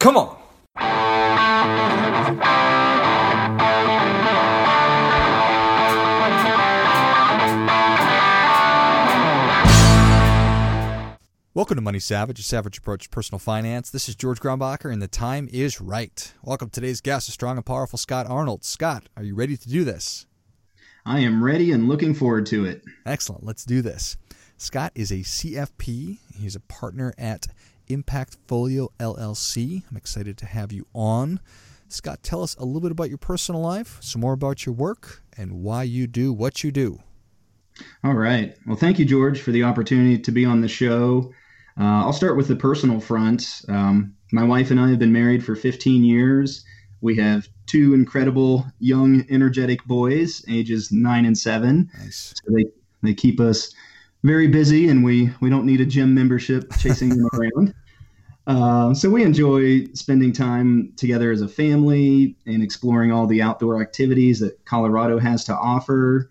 Come on. Welcome to Money Savage, a savage approach to personal finance. This is George Grumbacher, and the time is right. Welcome to today's guest, a strong and powerful Scott Arnold. Scott, are you ready to do this? I am ready and looking forward to it. Excellent. Let's do this. Scott is a CFP. He's a partner at Impact Folio LLC. I'm excited to have you on. Scott, tell us a little bit about your personal life, some more about your work, and why you do what you do. All right. Well, thank you, George, for the opportunity to be on the show. Uh, I'll start with the personal front. Um, my wife and I have been married for 15 years. We have two incredible young, energetic boys, ages nine and seven. Nice. So they, they keep us very busy, and we, we don't need a gym membership chasing them around. Uh, so we enjoy spending time together as a family and exploring all the outdoor activities that Colorado has to offer.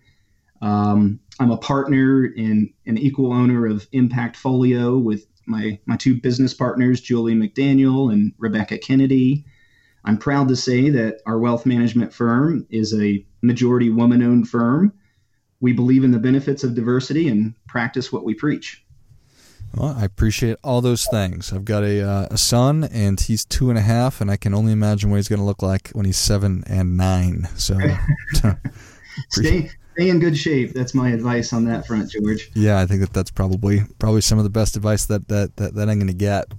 Um, I'm a partner and an equal owner of Impact Folio with my, my two business partners, Julie McDaniel and Rebecca Kennedy. I'm proud to say that our wealth management firm is a majority woman owned firm. We believe in the benefits of diversity and practice what we preach. Well, I appreciate all those things. I've got a, uh, a son, and he's two and a half, and I can only imagine what he's going to look like when he's seven and nine. So, stay stay in good shape. That's my advice on that front, George. Yeah, I think that that's probably probably some of the best advice that that that, that I'm going to get.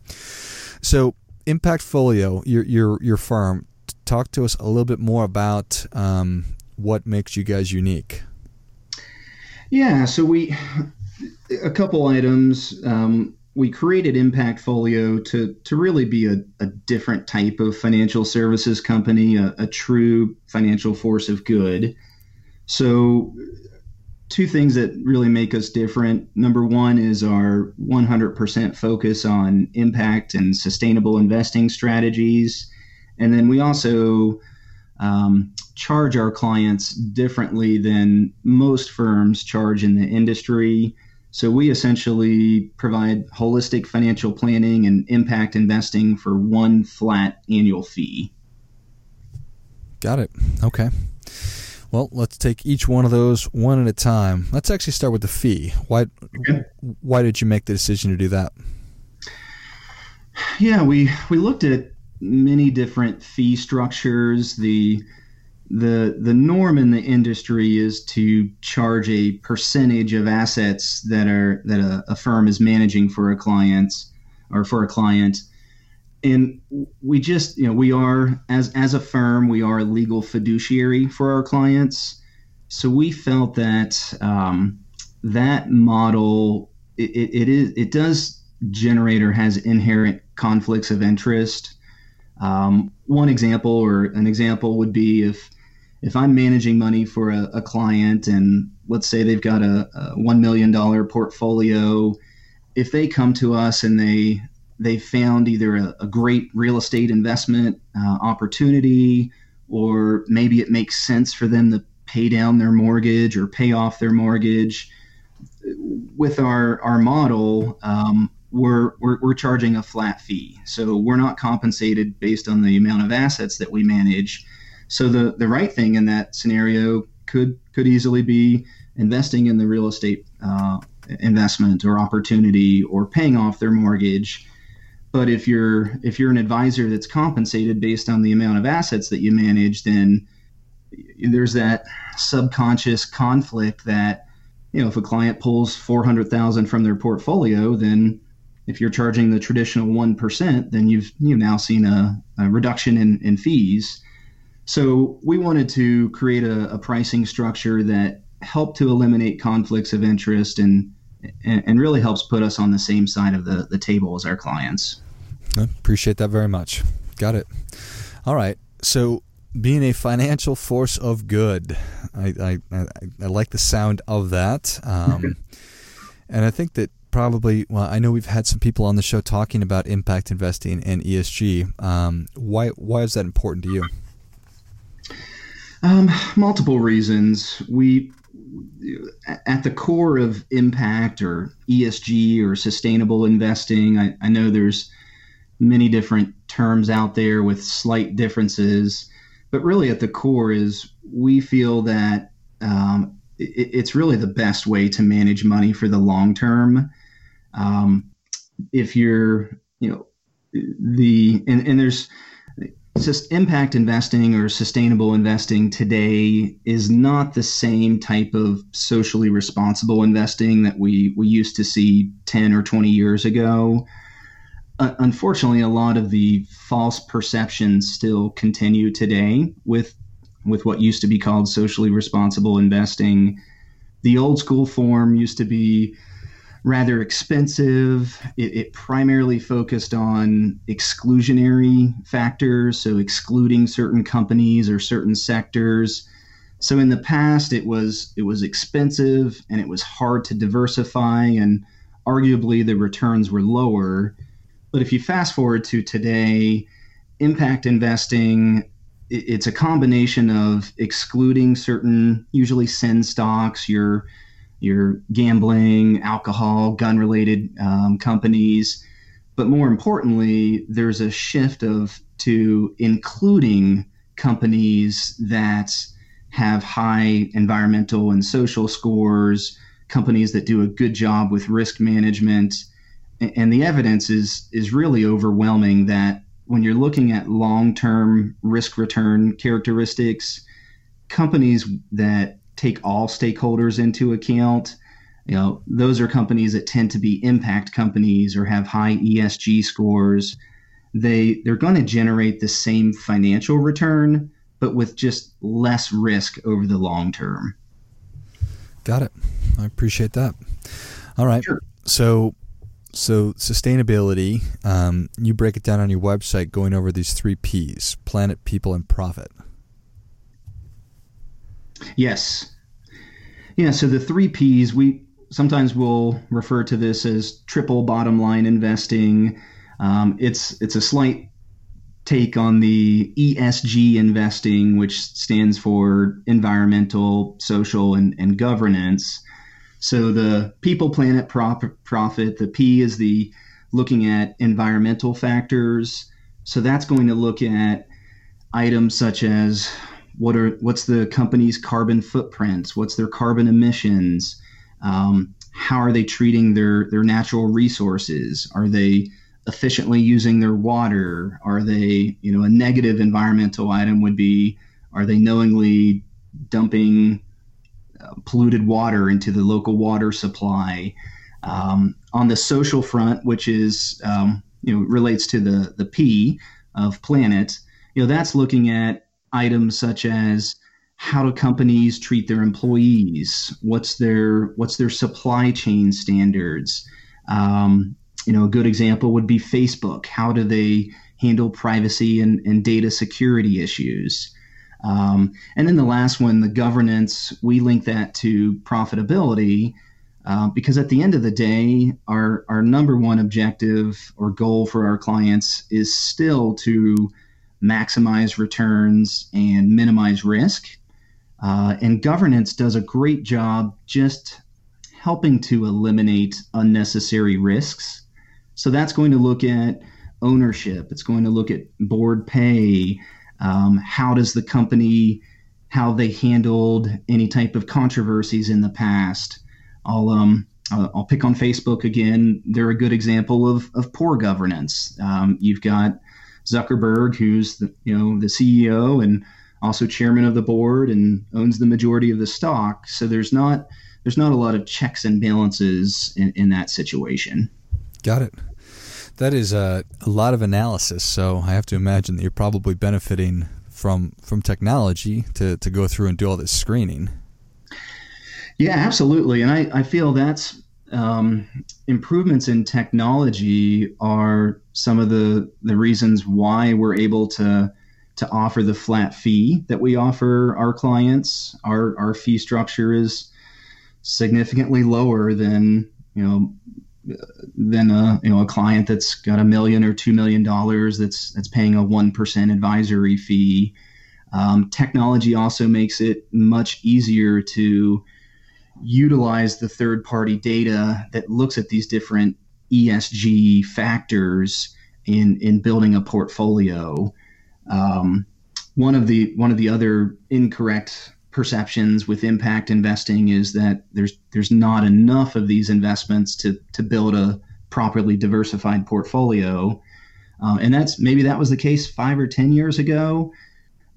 So, Impact Folio, your your your firm. Talk to us a little bit more about um, what makes you guys unique. Yeah, so we a couple items. Um, we created Impact Folio to to really be a, a different type of financial services company, a, a true financial force of good. So, two things that really make us different. Number one is our 100% focus on impact and sustainable investing strategies. And then we also um, charge our clients differently than most firms charge in the industry. So we essentially provide holistic financial planning and impact investing for one flat annual fee. Got it. Okay. Well, let's take each one of those one at a time. Let's actually start with the fee. Why okay. why did you make the decision to do that? Yeah, we we looked at many different fee structures. The the the norm in the industry is to charge a percentage of assets that are that a, a firm is managing for a client or for a client. And we just you know we are as as a firm we are a legal fiduciary for our clients. So we felt that um, that model it, it, it is it does generate or has inherent conflicts of interest. Um, one example or an example would be if if I'm managing money for a, a client and let's say they've got a, a $1 million portfolio, if they come to us and they they found either a, a great real estate investment uh, opportunity or maybe it makes sense for them to pay down their mortgage or pay off their mortgage with our our model um, we're, we're, we're charging a flat fee. So we're not compensated based on the amount of assets that we manage so the the right thing in that scenario could could easily be investing in the real estate uh, investment or opportunity or paying off their mortgage but if you're if you're an advisor that's compensated based on the amount of assets that you manage, then there's that subconscious conflict that you know if a client pulls 400,000 from their portfolio, then if you're charging the traditional 1%, then you've you've now seen a, a reduction in, in fees. So we wanted to create a, a pricing structure that helped to eliminate conflicts of interest and and, really helps put us on the same side of the, the table as our clients. I appreciate that very much. Got it. All right. So, being a financial force of good, I, I, I, I like the sound of that. Um, and I think that probably, well, I know we've had some people on the show talking about impact investing and ESG. Um, why, why is that important to you? Um, multiple reasons. We at the core of impact or ESG or sustainable investing, I, I know there's many different terms out there with slight differences, but really at the core is we feel that um, it, it's really the best way to manage money for the long term. Um, if you're, you know, the and, and there's impact investing or sustainable investing today is not the same type of socially responsible investing that we, we used to see 10 or 20 years ago. Uh, unfortunately, a lot of the false perceptions still continue today with with what used to be called socially responsible investing. The old school form used to be rather expensive. It, it, primarily focused on exclusionary factors, so excluding certain companies or certain sectors. So in the past, it was it was expensive and it was hard to diversify, and arguably the returns were lower. But if you fast forward to today, impact investing it's a combination of excluding certain usually sin stocks, your your gambling, alcohol, gun related um, companies. But more importantly, there's a shift of to including companies that have high environmental and social scores, companies that do a good job with risk management. And the evidence is is really overwhelming that when you're looking at long-term risk return characteristics, companies that take all stakeholders into account. You know, those are companies that tend to be impact companies or have high ESG scores. They they're going to generate the same financial return, but with just less risk over the long term. Got it. I appreciate that. All right. Sure. So so sustainability, um, you break it down on your website, going over these three P's: planet, people, and profit. Yes. Yeah, so the three P's, we sometimes will refer to this as triple bottom line investing. Um, it's it's a slight take on the ESG investing, which stands for environmental, social, and, and governance. So the people, planet, profit. The P is the looking at environmental factors. So that's going to look at items such as what are what's the company's carbon footprints? What's their carbon emissions? Um, how are they treating their their natural resources? Are they efficiently using their water? Are they you know a negative environmental item would be are they knowingly dumping uh, polluted water into the local water supply? Um, on the social front, which is um, you know relates to the the P of planet, you know that's looking at items such as how do companies treat their employees? What's their what's their supply chain standards? Um, you know, a good example would be Facebook. How do they handle privacy and, and data security issues? Um, and then the last one, the governance, we link that to profitability uh, because at the end of the day, our, our number one objective or goal for our clients is still to maximize returns and minimize risk. Uh, and governance does a great job just helping to eliminate unnecessary risks. So that's going to look at ownership, it's going to look at board pay. Um, how does the company, how they handled any type of controversies in the past? I'll um, I'll pick on Facebook again. They're a good example of, of poor governance. Um, you've got Zuckerberg, who's the you know the CEO and also chairman of the board and owns the majority of the stock. So there's not there's not a lot of checks and balances in, in that situation. Got it. That is a, a lot of analysis. So I have to imagine that you're probably benefiting from from technology to, to go through and do all this screening. Yeah, absolutely. And I, I feel that's um, improvements in technology are some of the the reasons why we're able to to offer the flat fee that we offer our clients. Our our fee structure is significantly lower than you know than a you know a client that's got a million or two million dollars that's that's paying a one percent advisory fee. Um, technology also makes it much easier to utilize the third party data that looks at these different ESG factors in in building a portfolio. Um, one of the one of the other incorrect perceptions with impact investing is that there's there's not enough of these investments to to build a properly diversified portfolio, uh, and that's maybe that was the case five or ten years ago.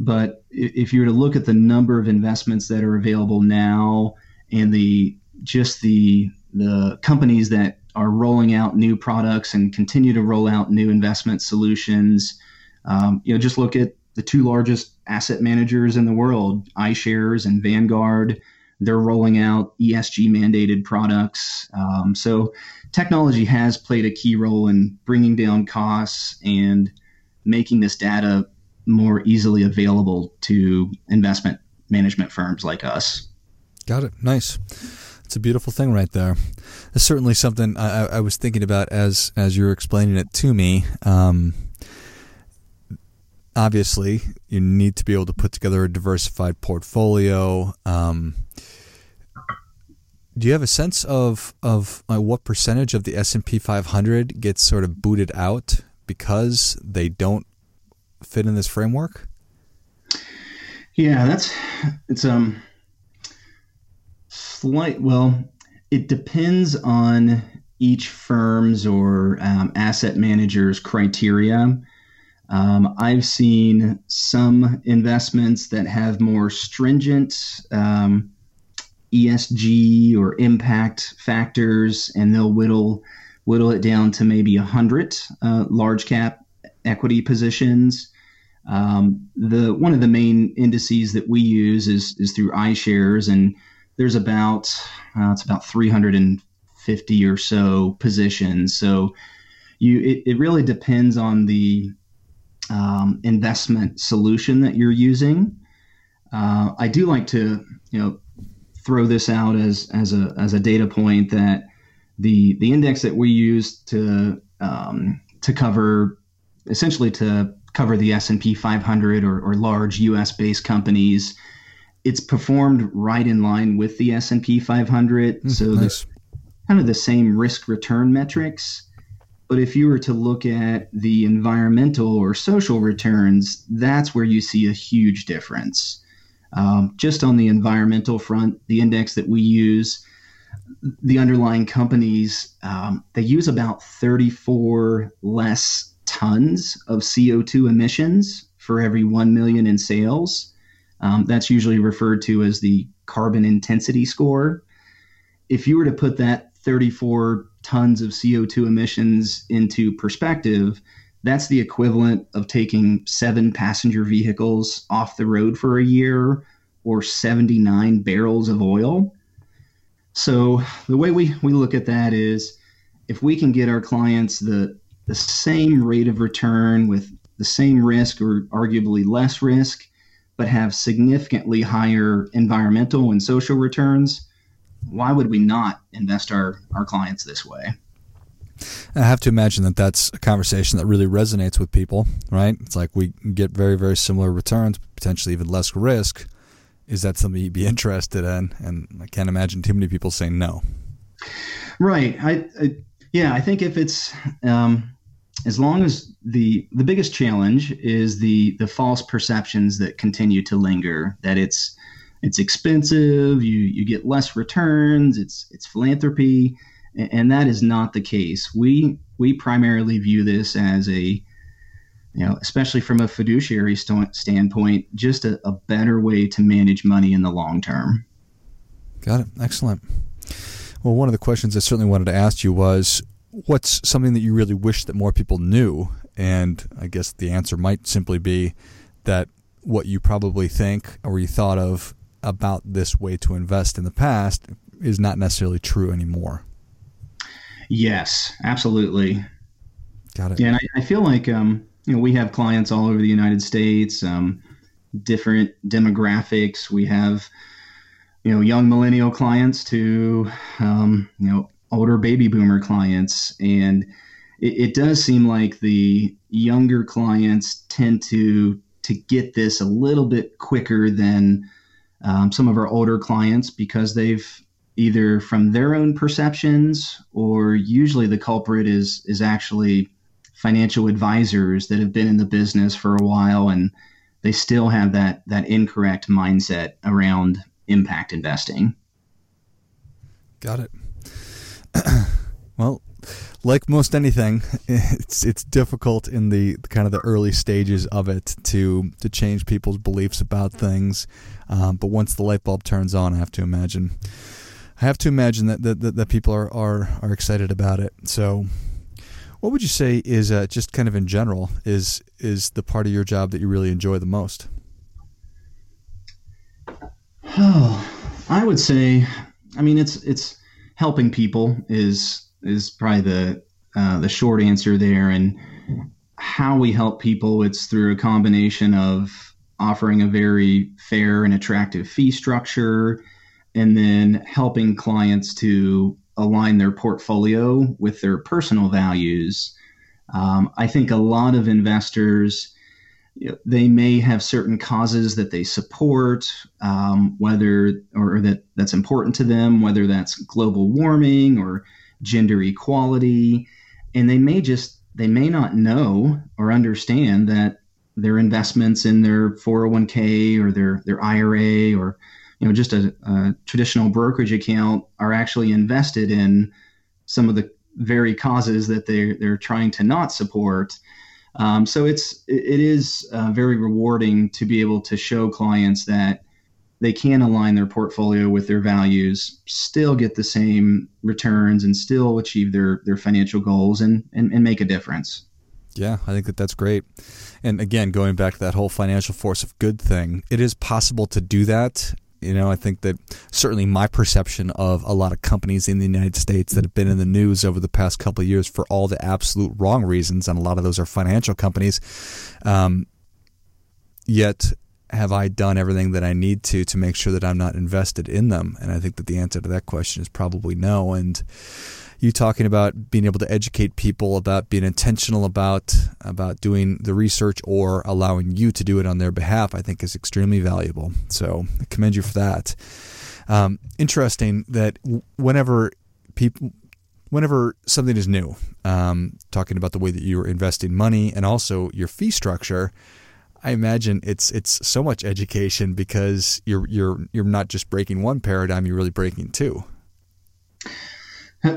But if you were to look at the number of investments that are available now and the just the the companies that are rolling out new products and continue to roll out new investment solutions, um, you know, just look at the two largest asset managers in the world, iShares and Vanguard. They're rolling out ESG mandated products. Um, so technology has played a key role in bringing down costs and making this data more easily available to investment management firms like us. Got it. Nice. It's a beautiful thing right there. It's certainly something I, I was thinking about as as you were explaining it to me. Um, obviously, you need to be able to put together a diversified portfolio. Um, do you have a sense of of uh, what percentage of the S and P 500 gets sort of booted out because they don't fit in this framework? Yeah, that's it's um slight. Well, it depends on each firm's or um, asset manager's criteria. Um, I've seen some investments that have more stringent um, ESG or impact factors, and they'll whittle whittle it down to maybe a hundred uh, large cap equity positions. Um, the one of the main indices that we use is is through iShares, and there's about uh, it's about 350 or so positions. So you it, it really depends on the um, investment solution that you're using. Uh, I do like to you know throw this out as as a as a data point that the the index that we use to um, to cover essentially to cover the S&P 500 or, or large US based companies it's performed right in line with the S&P 500 mm, so nice. kind of the same risk return metrics but if you were to look at the environmental or social returns that's where you see a huge difference um, just on the environmental front the index that we use the underlying companies um, they use about 34 less tons of CO2 emissions for every 1 million in sales. Um, that's usually referred to as the carbon intensity score. If you were to put that 34 tons of CO2 emissions into perspective, that's the equivalent of taking seven passenger vehicles off the road for a year or 79 barrels of oil. So the way we, we look at that is if we can get our clients the the same rate of return with the same risk or arguably less risk, but have significantly higher environmental and social returns, why would we not invest our, our clients this way? I have to imagine that that's a conversation that really resonates with people, right? It's like we get very, very similar returns, potentially even less risk. Is that something you'd be interested in? And I can't imagine too many people saying no. Right. I, I yeah, I think if it's um, as long as the the biggest challenge is the the false perceptions that continue to linger that it's it's expensive you you get less returns it's it's philanthropy and that is not the case. We we primarily view this as a you know especially from a fiduciary st- standpoint just a, a better way to manage money in the long term. Got it. Excellent. Well one of the questions i certainly wanted to ask you was what's something that you really wish that more people knew? And I guess the answer might simply be that what you probably think or you thought of about this way to invest in the past is not necessarily true anymore. Yes, absolutely. Got it. Yeah, and I, I feel like um, you know we have clients all over the United States, um, different demographics. We have you know young millennial clients to um, you know older baby boomer clients. And it, it does seem like the younger clients tend to to get this a little bit quicker than um, some of our older clients because they've either from their own perceptions or usually the culprit is is actually financial advisors that have been in the business for a while and they still have that that incorrect mindset around impact investing. Got it. well, like most anything, it's it's difficult in the kind of the early stages of it to to change people's beliefs about things. Um, but once the light bulb turns on, I have to imagine, I have to imagine that that, that, that people are, are are excited about it. So, what would you say is uh, just kind of in general is is the part of your job that you really enjoy the most? Oh, I would say, I mean, it's it's helping people is is probably the uh, the short answer there. And how we help people, it's through a combination of offering a very fair and attractive fee structure, and then helping clients to align their portfolio with their personal values. Um, I think a lot of investors they may have certain causes that they support, um, whether or that that's important to them, whether that's global warming or gender equality, and they may just they may not know or understand that their investments in their 401k or their their IRA or you know just a, a traditional brokerage account are actually invested in some of the very causes that they they're trying to not support. Um, so it's it is uh, very rewarding to be able to show clients that they can align their portfolio with their values, still get the same returns, and still achieve their their financial goals and and, and make a difference. Yeah, I think that that's great. And again, going back to that whole financial force of good thing, it is possible to do that. You know, I think that certainly my perception of a lot of companies in the United States that have been in the news over the past couple of years for all the absolute wrong reasons, and a lot of those are financial companies. Um, yet have I done everything that I need to to make sure that I'm not invested in them? And I think that the answer to that question is probably no. And you talking about being able to educate people about being intentional about about doing the research or allowing you to do it on their behalf, I think is extremely valuable. So I commend you for that. Um, interesting that whenever people whenever something is new, um, talking about the way that you're investing money and also your fee structure, I imagine it's it's so much education because you're you're you're not just breaking one paradigm, you're really breaking two.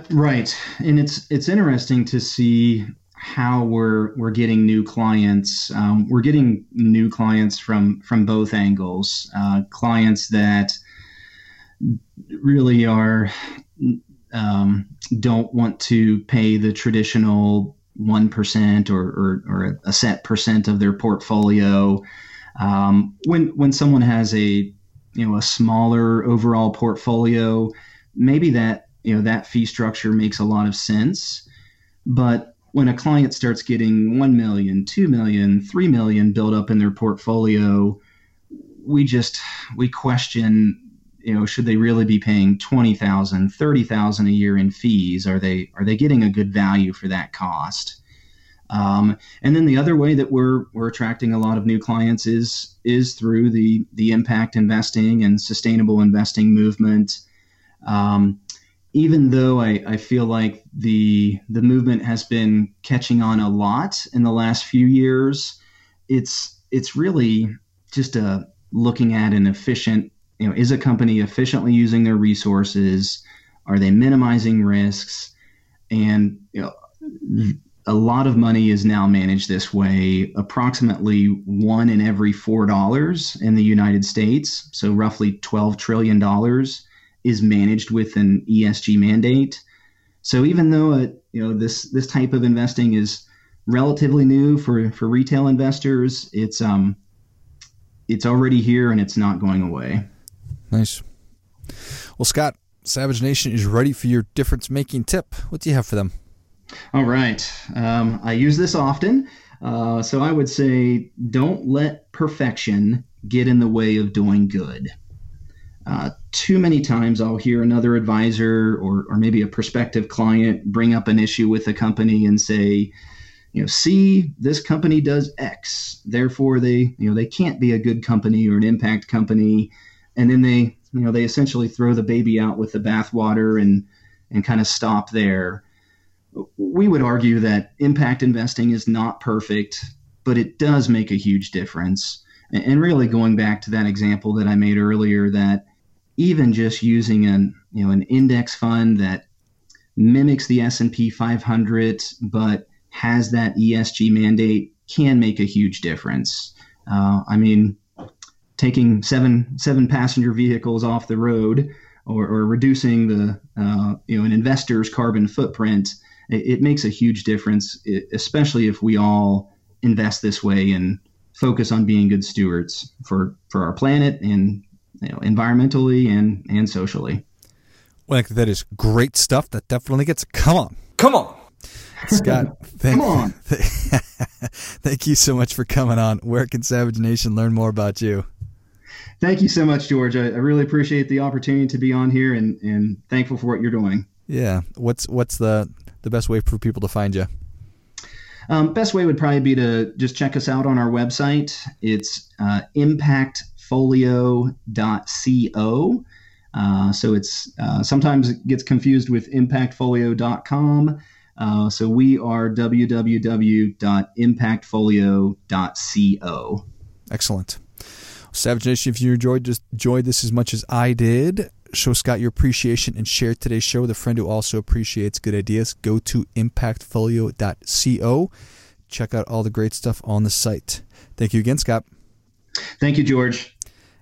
Right, and it's it's interesting to see how we're we're getting new clients. Um, we're getting new clients from from both angles. Uh, clients that really are um, don't want to pay the traditional one percent or, or, or a set percent of their portfolio. Um, when when someone has a you know a smaller overall portfolio, maybe that you know that fee structure makes a lot of sense. But when a client starts getting 1 million, 2 million, 3 million built up in their portfolio, we just we question you know should they really be paying 20,000 30,000 a year in fees? Are they are they getting a good value for that cost? Um, and then the other way that we're we're attracting a lot of new clients is is through the the impact investing and sustainable investing movement. Um, even though I, I feel like the the movement has been catching on a lot in the last few years, it's it's really just a looking at an efficient you know, is a company efficiently using their resources? Are they minimizing risks? And you know, a lot of money is now managed this way. Approximately one in every four dollars in the United States, so roughly twelve trillion dollars, is managed with an ESG mandate. So even though it, you know this this type of investing is relatively new for for retail investors, it's um it's already here and it's not going away. Nice. Well, Scott, Savage Nation is ready for your difference making tip. What do you have for them? All right. Um, I use this often. Uh, so I would say don't let perfection get in the way of doing good. Uh, too many times I'll hear another advisor or, or maybe a prospective client bring up an issue with a company and say, you know, see, this company does X, therefore they, you know, they can't be a good company or an impact company and then they you know they essentially throw the baby out with the bathwater and and kind of stop there. we would argue that impact investing is not perfect, but it does make a huge difference. And really going back to that example that I made earlier that even just using an you know an index fund that mimics the S&P 500 but has that ESG mandate can make a huge difference. Uh, I mean, taking seven seven passenger vehicles off the road or, or reducing the uh, you know an investor's carbon footprint, it, it makes a huge difference, especially if we all invest this way and focus on being good stewards for for our planet and you know environmentally and and socially. Well, that is great stuff. That definitely gets come on, come on. Scott, thank, come on. thank you so much for coming on. Where can Savage Nation learn more about you? Thank you so much, George. I, I really appreciate the opportunity to be on here and, and thankful for what you're doing. Yeah. What's what's the the best way for people to find you? Um, best way would probably be to just check us out on our website. It's uh, impactfolio.co. Uh, so it's uh, sometimes it gets confused with impactfolio.com. Uh, so we are www.impactfolio.co. Excellent. Savage Nation, if you enjoyed just enjoyed this as much as I did, show Scott your appreciation and share today's show with a friend who also appreciates good ideas. Go to impactfolio.co. Check out all the great stuff on the site. Thank you again, Scott. Thank you, George.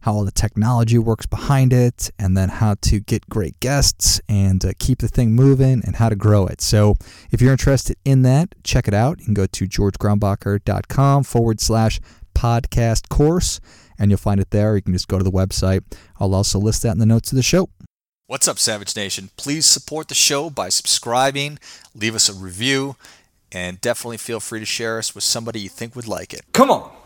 how all the technology works behind it, and then how to get great guests and uh, keep the thing moving and how to grow it. So, if you're interested in that, check it out. You can go to georgegrumbacher.com forward slash podcast course, and you'll find it there. You can just go to the website. I'll also list that in the notes of the show. What's up, Savage Nation? Please support the show by subscribing, leave us a review and definitely feel free to share us with somebody you think would like it. Come on.